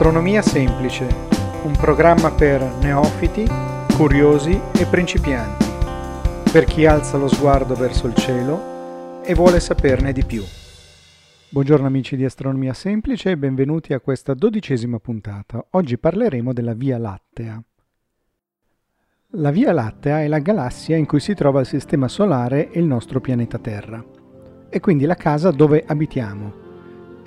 Astronomia semplice, un programma per neofiti, curiosi e principianti, per chi alza lo sguardo verso il cielo e vuole saperne di più. Buongiorno amici di Astronomia Semplice e benvenuti a questa dodicesima puntata. Oggi parleremo della Via Lattea. La Via Lattea è la galassia in cui si trova il Sistema Solare e il nostro pianeta Terra, e quindi la casa dove abitiamo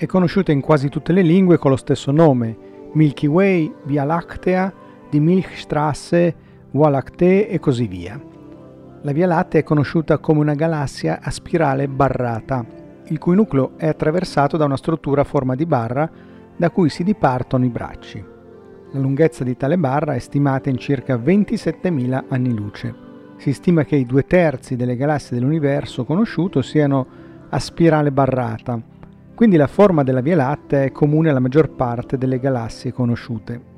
è conosciuta in quasi tutte le lingue con lo stesso nome, Milky Way, Via Lactea, di Milchstrasse, Voie Lactée e così via. La Via Lattea è conosciuta come una galassia a spirale barrata, il cui nucleo è attraversato da una struttura a forma di barra da cui si dipartono i bracci. La lunghezza di tale barra è stimata in circa 27.000 anni luce. Si stima che i due terzi delle galassie dell'universo conosciuto siano a spirale barrata, quindi la forma della Via Lattea è comune alla maggior parte delle galassie conosciute.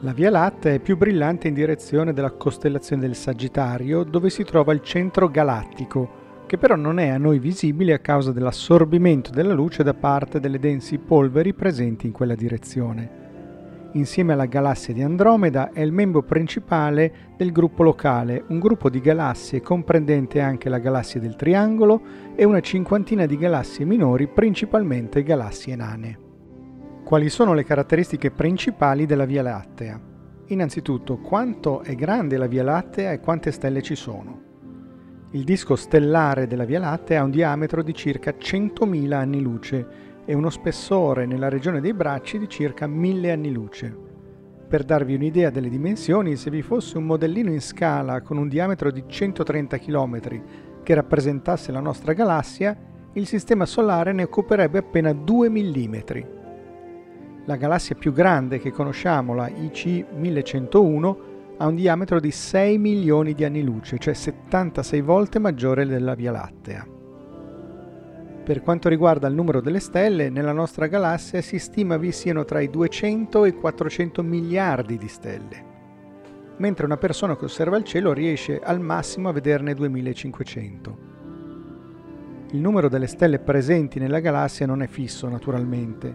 La Via Lattea è più brillante in direzione della costellazione del Sagittario, dove si trova il centro galattico, che però non è a noi visibile a causa dell'assorbimento della luce da parte delle densi polveri presenti in quella direzione insieme alla galassia di Andromeda, è il membro principale del gruppo locale, un gruppo di galassie comprendente anche la galassia del Triangolo e una cinquantina di galassie minori, principalmente galassie nane. Quali sono le caratteristiche principali della Via Lattea? Innanzitutto, quanto è grande la Via Lattea e quante stelle ci sono? Il disco stellare della Via Lattea ha un diametro di circa 100.000 anni luce e uno spessore nella regione dei bracci di circa 1000 anni luce. Per darvi un'idea delle dimensioni, se vi fosse un modellino in scala con un diametro di 130 km che rappresentasse la nostra galassia, il Sistema Solare ne occuperebbe appena 2 mm. La galassia più grande che conosciamo, la IC 1101, ha un diametro di 6 milioni di anni luce, cioè 76 volte maggiore della Via Lattea. Per quanto riguarda il numero delle stelle, nella nostra galassia si stima vi siano tra i 200 e i 400 miliardi di stelle, mentre una persona che osserva il cielo riesce al massimo a vederne 2500. Il numero delle stelle presenti nella galassia non è fisso naturalmente,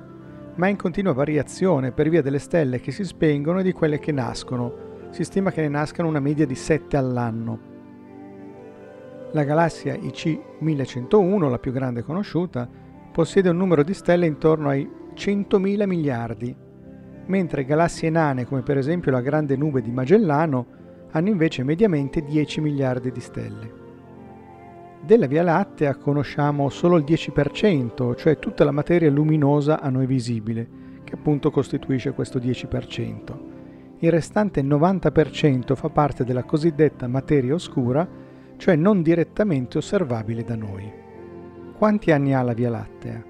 ma è in continua variazione per via delle stelle che si spengono e di quelle che nascono. Si stima che ne nascano una media di 7 all'anno. La galassia IC 1101, la più grande conosciuta, possiede un numero di stelle intorno ai 100.000 miliardi, mentre galassie nane come per esempio la grande nube di Magellano hanno invece mediamente 10 miliardi di stelle. Della Via Lattea conosciamo solo il 10%, cioè tutta la materia luminosa a noi visibile, che appunto costituisce questo 10%. Il restante 90% fa parte della cosiddetta materia oscura, cioè non direttamente osservabile da noi. Quanti anni ha la Via Lattea?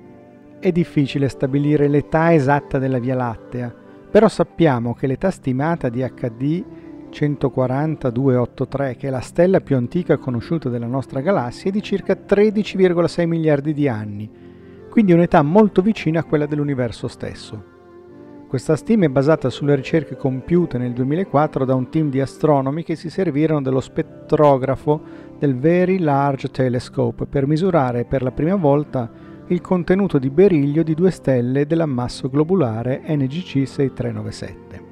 È difficile stabilire l'età esatta della Via Lattea, però sappiamo che l'età stimata di HD 14283, che è la stella più antica conosciuta della nostra galassia, è di circa 13,6 miliardi di anni, quindi un'età molto vicina a quella dell'universo stesso. Questa stima è basata sulle ricerche compiute nel 2004 da un team di astronomi che si servirono dello spettrografo del Very Large Telescope per misurare per la prima volta il contenuto di beriglio di due stelle dell'ammasso globulare NGC 6397.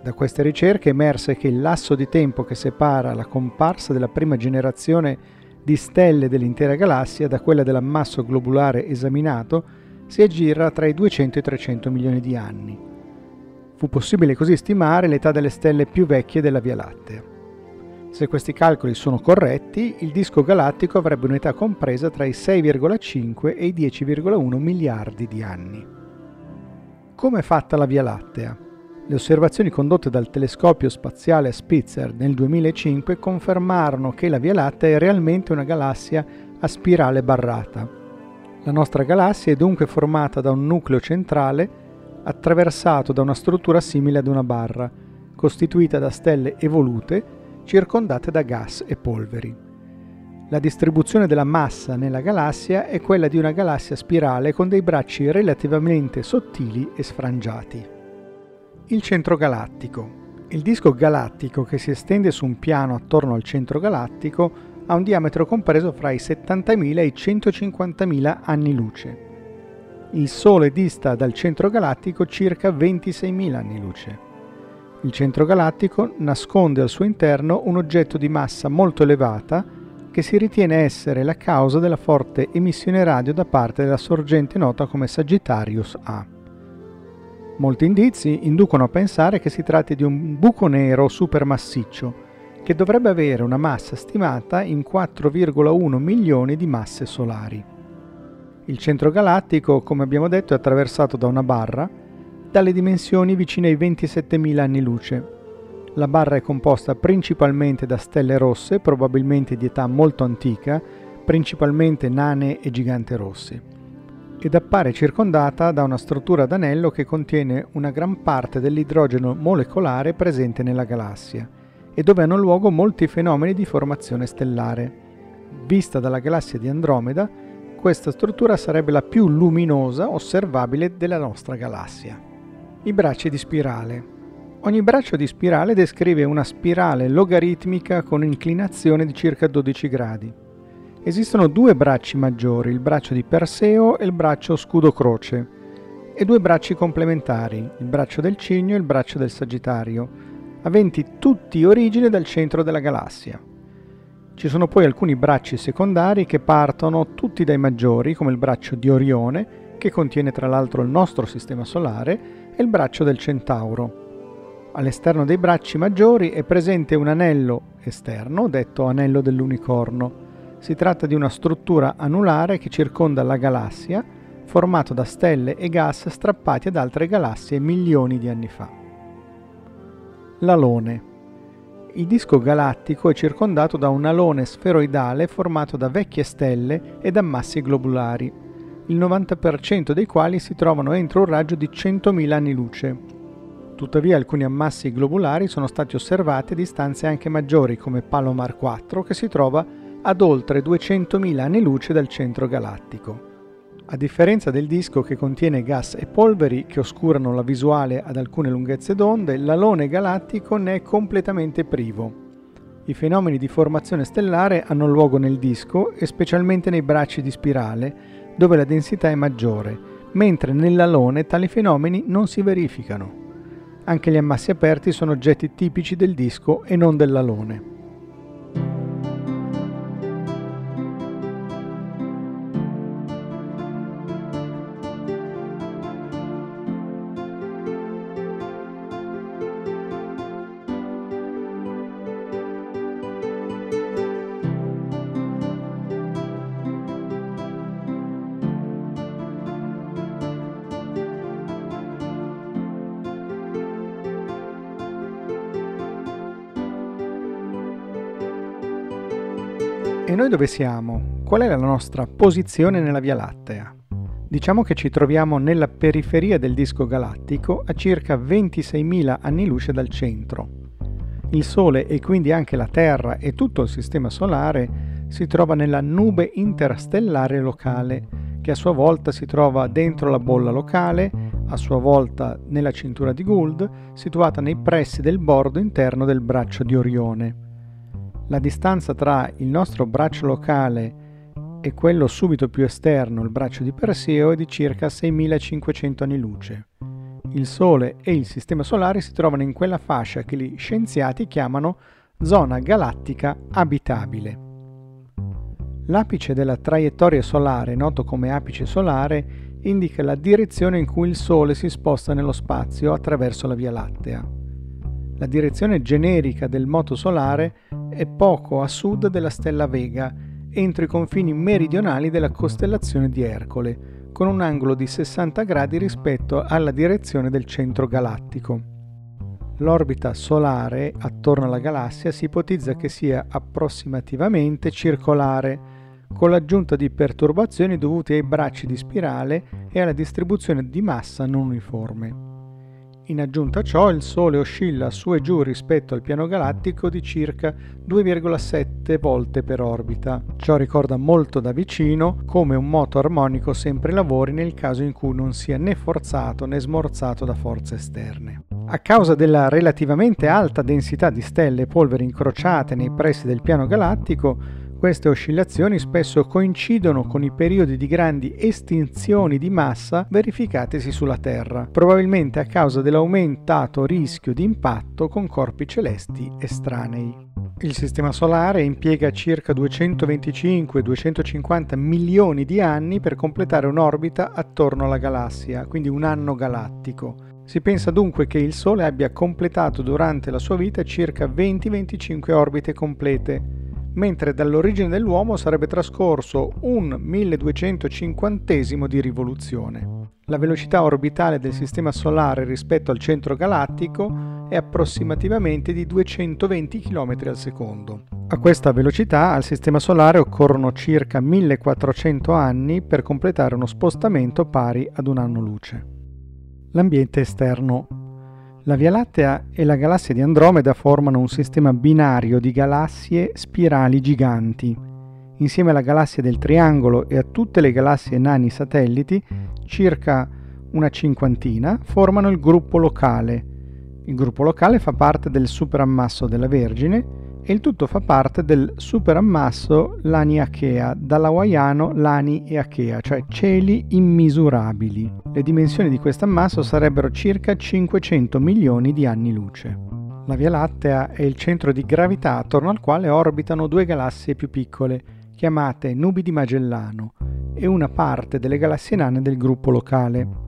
Da queste ricerche emerse che il lasso di tempo che separa la comparsa della prima generazione di stelle dell'intera galassia da quella dell'ammasso globulare esaminato si aggira tra i 200 e i 300 milioni di anni. Fu possibile così stimare l'età delle stelle più vecchie della Via Lattea. Se questi calcoli sono corretti, il disco galattico avrebbe un'età compresa tra i 6,5 e i 10,1 miliardi di anni. Come è fatta la Via Lattea? Le osservazioni condotte dal telescopio spaziale Spitzer nel 2005 confermarono che la Via Lattea è realmente una galassia a spirale barrata. La nostra galassia è dunque formata da un nucleo centrale attraversato da una struttura simile ad una barra, costituita da stelle evolute circondate da gas e polveri. La distribuzione della massa nella galassia è quella di una galassia spirale con dei bracci relativamente sottili e sfrangiati. Il centro galattico. Il disco galattico che si estende su un piano attorno al centro galattico ha un diametro compreso fra i 70.000 e i 150.000 anni luce. Il Sole dista dal centro galattico circa 26.000 anni luce. Il centro galattico nasconde al suo interno un oggetto di massa molto elevata che si ritiene essere la causa della forte emissione radio da parte della sorgente nota come Sagittarius A. Molti indizi inducono a pensare che si tratti di un buco nero supermassiccio che dovrebbe avere una massa stimata in 4,1 milioni di masse solari. Il centro galattico, come abbiamo detto, è attraversato da una barra dalle dimensioni vicine ai 27.000 anni luce. La barra è composta principalmente da stelle rosse, probabilmente di età molto antica, principalmente nane e gigante rosse, ed appare circondata da una struttura ad anello che contiene una gran parte dell'idrogeno molecolare presente nella galassia e dove hanno luogo molti fenomeni di formazione stellare. Vista dalla galassia di Andromeda, questa struttura sarebbe la più luminosa osservabile della nostra galassia. I bracci di spirale. Ogni braccio di spirale descrive una spirale logaritmica con inclinazione di circa 12 gradi. Esistono due bracci maggiori, il braccio di Perseo e il braccio scudo-croce, e due bracci complementari, il braccio del Cigno e il braccio del Sagittario, aventi tutti origine dal centro della galassia. Ci sono poi alcuni bracci secondari che partono tutti dai maggiori, come il braccio di Orione, che contiene tra l'altro il nostro sistema solare, e il braccio del Centauro. All'esterno dei bracci maggiori è presente un anello esterno, detto anello dell'unicorno. Si tratta di una struttura anulare che circonda la galassia, formato da stelle e gas strappati ad altre galassie milioni di anni fa. L'alone. Il disco galattico è circondato da un alone sferoidale formato da vecchie stelle e da ammassi globulari, il 90% dei quali si trovano entro un raggio di 100.000 anni luce. Tuttavia alcuni ammassi globulari sono stati osservati a distanze anche maggiori come Palomar 4 che si trova ad oltre 200.000 anni luce dal centro galattico. A differenza del disco che contiene gas e polveri che oscurano la visuale ad alcune lunghezze d'onde, l'alone galattico ne è completamente privo. I fenomeni di formazione stellare hanno luogo nel disco e specialmente nei bracci di spirale, dove la densità è maggiore, mentre nell'alone tali fenomeni non si verificano. Anche gli ammassi aperti sono oggetti tipici del disco e non dell'alone. Dove siamo? Qual è la nostra posizione nella Via Lattea? Diciamo che ci troviamo nella periferia del disco galattico a circa 26.000 anni luce dal centro. Il Sole e quindi anche la Terra e tutto il Sistema Solare si trova nella nube interstellare locale, che a sua volta si trova dentro la bolla locale, a sua volta nella cintura di Gould, situata nei pressi del bordo interno del braccio di Orione. La distanza tra il nostro braccio locale e quello subito più esterno, il braccio di Perseo, è di circa 6500 anni luce. Il Sole e il Sistema Solare si trovano in quella fascia che gli scienziati chiamano zona galattica abitabile. L'apice della traiettoria solare, noto come apice solare, indica la direzione in cui il Sole si sposta nello spazio attraverso la Via Lattea. La direzione generica del moto solare è poco a sud della stella Vega, entro i confini meridionali della costellazione di Ercole, con un angolo di 60 gradi rispetto alla direzione del centro galattico. L'orbita solare attorno alla galassia si ipotizza che sia approssimativamente circolare, con l'aggiunta di perturbazioni dovute ai bracci di spirale e alla distribuzione di massa non uniforme. In aggiunta a ciò, il Sole oscilla su e giù rispetto al piano galattico di circa 2,7 volte per orbita. Ciò ricorda molto da vicino come un moto armonico sempre lavori nel caso in cui non sia né forzato né smorzato da forze esterne. A causa della relativamente alta densità di stelle e polveri incrociate nei pressi del piano galattico, queste oscillazioni spesso coincidono con i periodi di grandi estinzioni di massa verificatesi sulla Terra, probabilmente a causa dell'aumentato rischio di impatto con corpi celesti estranei. Il Sistema Solare impiega circa 225-250 milioni di anni per completare un'orbita attorno alla galassia, quindi un anno galattico. Si pensa dunque che il Sole abbia completato durante la sua vita circa 20-25 orbite complete, mentre dall'origine dell'uomo sarebbe trascorso un 1250 di rivoluzione. La velocità orbitale del Sistema Solare rispetto al centro galattico è approssimativamente di 220 km al secondo. A questa velocità al Sistema Solare occorrono circa 1400 anni per completare uno spostamento pari ad un anno luce. L'ambiente esterno la Via Lattea e la galassia di Andromeda formano un sistema binario di galassie spirali giganti. Insieme alla galassia del Triangolo e a tutte le galassie nani satelliti, circa una cinquantina, formano il gruppo locale. Il gruppo locale fa parte del superammasso della Vergine e il tutto fa parte del superammasso Lani Achea, dall'hawaiano Lani e Achea, cioè cieli immisurabili. Le dimensioni di questo ammasso sarebbero circa 500 milioni di anni luce. La Via Lattea è il centro di gravità attorno al quale orbitano due galassie più piccole, chiamate nubi di Magellano, e una parte delle galassie nane del gruppo locale.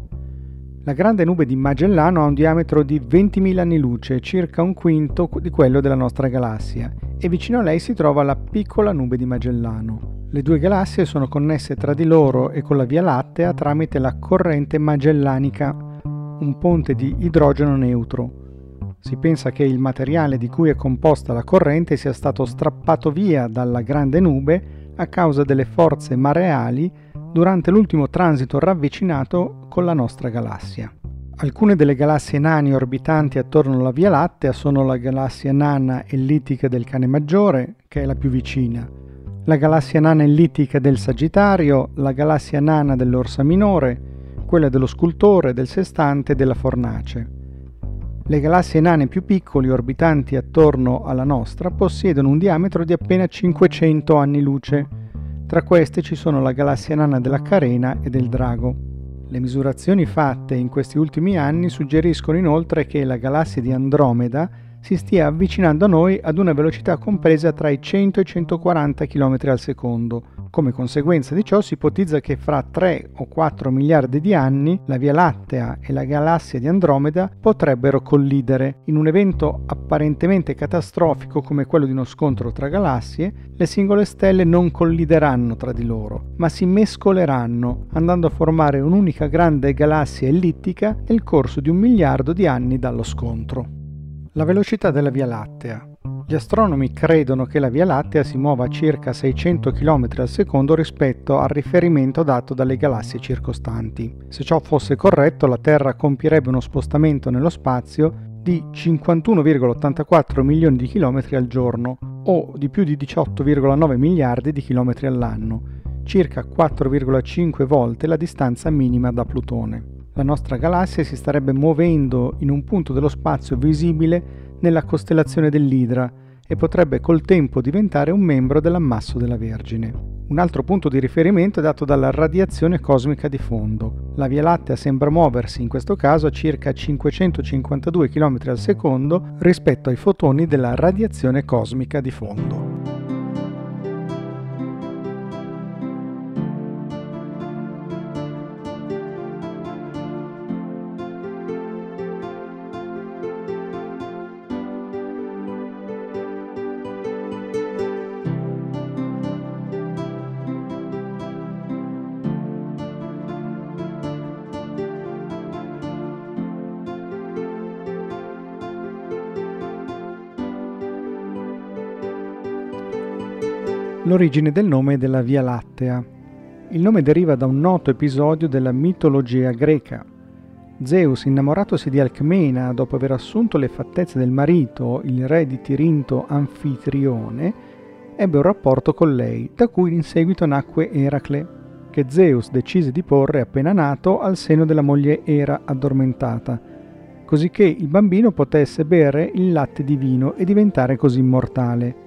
La grande nube di Magellano ha un diametro di 20.000 anni luce, circa un quinto di quello della nostra galassia, e vicino a lei si trova la piccola nube di Magellano. Le due galassie sono connesse tra di loro e con la Via Lattea tramite la corrente magellanica, un ponte di idrogeno neutro. Si pensa che il materiale di cui è composta la corrente sia stato strappato via dalla grande nube a causa delle forze mareali durante l'ultimo transito ravvicinato con la nostra galassia. Alcune delle galassie nane orbitanti attorno alla Via Lattea sono la galassia nana ellittica del Cane Maggiore, che è la più vicina, la galassia nana ellittica del Sagittario, la galassia nana dell'Orsa Minore, quella dello Scultore, del Sestante e della Fornace. Le galassie nane più piccole orbitanti attorno alla nostra possiedono un diametro di appena 500 anni luce, tra queste ci sono la galassia nana della Carena e del Drago. Le misurazioni fatte in questi ultimi anni suggeriscono inoltre che la galassia di Andromeda si stia avvicinando a noi ad una velocità compresa tra i 100 e i 140 km al secondo. Come conseguenza di ciò si ipotizza che fra 3 o 4 miliardi di anni la Via Lattea e la galassia di Andromeda potrebbero collidere. In un evento apparentemente catastrofico come quello di uno scontro tra galassie, le singole stelle non collideranno tra di loro, ma si mescoleranno, andando a formare un'unica grande galassia ellittica nel corso di un miliardo di anni dallo scontro. La velocità della Via Lattea. Gli astronomi credono che la Via Lattea si muova a circa 600 km al secondo rispetto al riferimento dato dalle galassie circostanti. Se ciò fosse corretto, la Terra compirebbe uno spostamento nello spazio di 51,84 milioni di chilometri al giorno o di più di 18,9 miliardi di chilometri all'anno, circa 4,5 volte la distanza minima da Plutone la nostra galassia si starebbe muovendo in un punto dello spazio visibile nella costellazione dell'Idra e potrebbe col tempo diventare un membro dell'ammasso della Vergine. Un altro punto di riferimento è dato dalla radiazione cosmica di fondo. La Via Lattea sembra muoversi in questo caso a circa 552 km al secondo rispetto ai fotoni della radiazione cosmica di fondo. L'origine del nome della Via Lattea. Il nome deriva da un noto episodio della mitologia greca. Zeus, innamoratosi di Alcmena dopo aver assunto le fattezze del marito, il re di Tirinto Anfitrione, ebbe un rapporto con lei, da cui in seguito nacque Eracle, che Zeus decise di porre appena nato al seno della moglie Era addormentata, cosicché il bambino potesse bere il latte divino e diventare così immortale.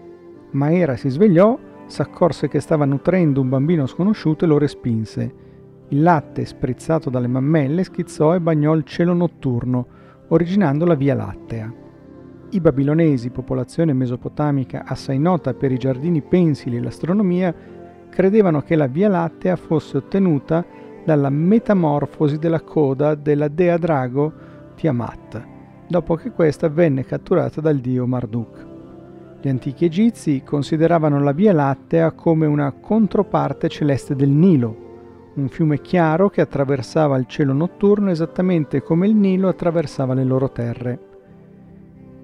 Ma Era si svegliò s'accorse che stava nutrendo un bambino sconosciuto e lo respinse. Il latte, sprizzato dalle mammelle, schizzò e bagnò il cielo notturno, originando la Via Lattea. I babilonesi, popolazione mesopotamica assai nota per i giardini pensili e l'astronomia, credevano che la Via Lattea fosse ottenuta dalla metamorfosi della coda della dea drago Tiamat, dopo che questa venne catturata dal dio Marduk. Gli antichi egizi consideravano la Via Lattea come una controparte celeste del Nilo, un fiume chiaro che attraversava il cielo notturno esattamente come il Nilo attraversava le loro terre.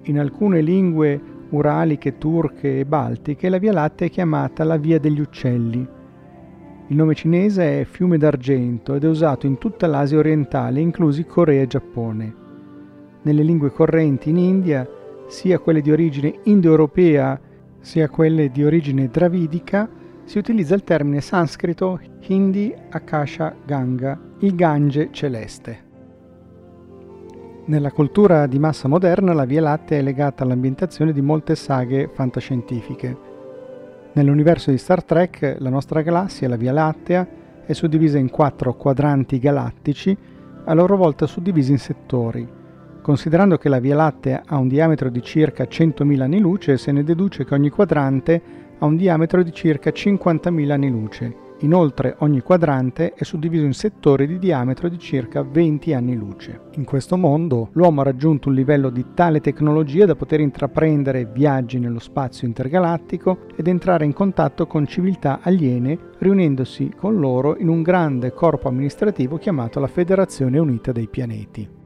In alcune lingue uraliche, turche e baltiche la Via Lattea è chiamata la Via degli Uccelli. Il nome cinese è fiume d'argento ed è usato in tutta l'Asia orientale, inclusi Corea e Giappone. Nelle lingue correnti in India sia quelle di origine indoeuropea sia quelle di origine dravidica, si utilizza il termine sanscrito Hindi Akasha Ganga, il Gange celeste. Nella cultura di massa moderna la Via Lattea è legata all'ambientazione di molte saghe fantascientifiche. Nell'universo di Star Trek la nostra galassia, la Via Lattea, è suddivisa in quattro quadranti galattici, a loro volta suddivisi in settori, Considerando che la Via Lattea ha un diametro di circa 100.000 anni luce, se ne deduce che ogni quadrante ha un diametro di circa 50.000 anni luce. Inoltre ogni quadrante è suddiviso in settori di diametro di circa 20 anni luce. In questo mondo l'uomo ha raggiunto un livello di tale tecnologia da poter intraprendere viaggi nello spazio intergalattico ed entrare in contatto con civiltà aliene riunendosi con loro in un grande corpo amministrativo chiamato la Federazione Unita dei Pianeti.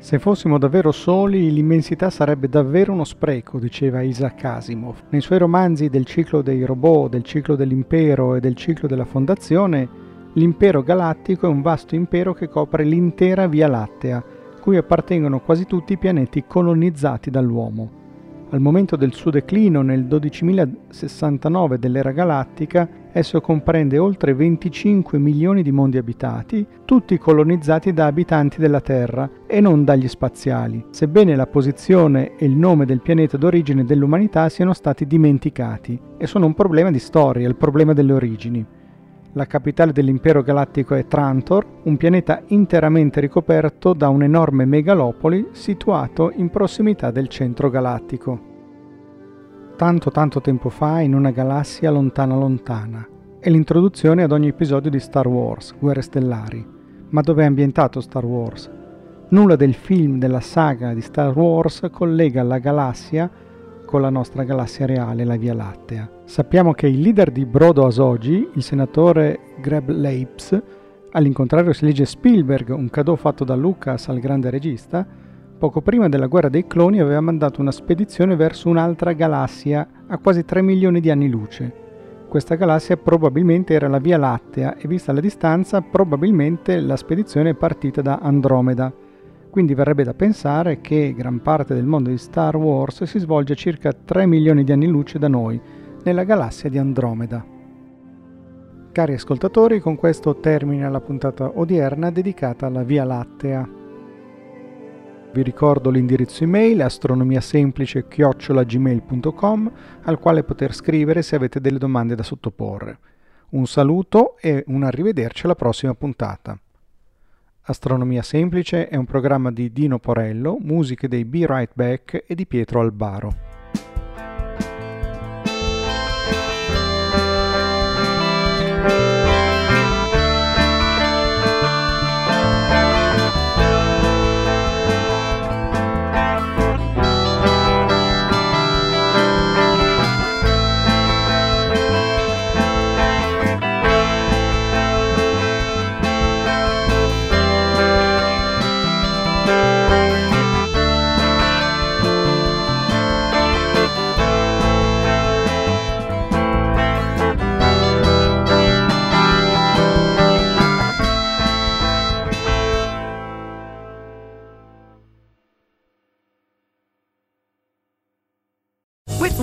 Se fossimo davvero soli, l'immensità sarebbe davvero uno spreco, diceva Isaac Asimov. Nei suoi romanzi del ciclo dei robot, del ciclo dell'impero e del ciclo della fondazione, l'impero galattico è un vasto impero che copre l'intera Via Lattea, cui appartengono quasi tutti i pianeti colonizzati dall'uomo. Al momento del suo declino nel 12.069 dell'era galattica, esso comprende oltre 25 milioni di mondi abitati, tutti colonizzati da abitanti della Terra e non dagli spaziali, sebbene la posizione e il nome del pianeta d'origine dell'umanità siano stati dimenticati e sono un problema di storia, il problema delle origini. La capitale dell'impero galattico è Trantor, un pianeta interamente ricoperto da un'enorme megalopoli situato in prossimità del centro galattico. Tanto tanto tempo fa in una galassia lontana lontana. È l'introduzione ad ogni episodio di Star Wars, Guerre Stellari. Ma dove è ambientato Star Wars? Nulla del film della saga di Star Wars collega la galassia con la nostra galassia reale, la Via Lattea. Sappiamo che il leader di Brodo Asogi, il senatore Greb Leibs, all'incontrario si legge Spielberg, un cadeau fatto da Lucas al grande regista, poco prima della guerra dei cloni aveva mandato una spedizione verso un'altra galassia a quasi 3 milioni di anni luce. Questa galassia probabilmente era la Via Lattea e vista la distanza probabilmente la spedizione è partita da Andromeda, quindi verrebbe da pensare che gran parte del mondo di Star Wars si svolge a circa 3 milioni di anni luce da noi, nella galassia di Andromeda. Cari ascoltatori, con questo termina la puntata odierna dedicata alla Via Lattea. Vi ricordo l'indirizzo email astronomiasemplice-gmail.com al quale poter scrivere se avete delle domande da sottoporre. Un saluto e un arrivederci alla prossima puntata. Astronomia Semplice è un programma di Dino Porello, musiche dei Be Right Back e di Pietro Albaro.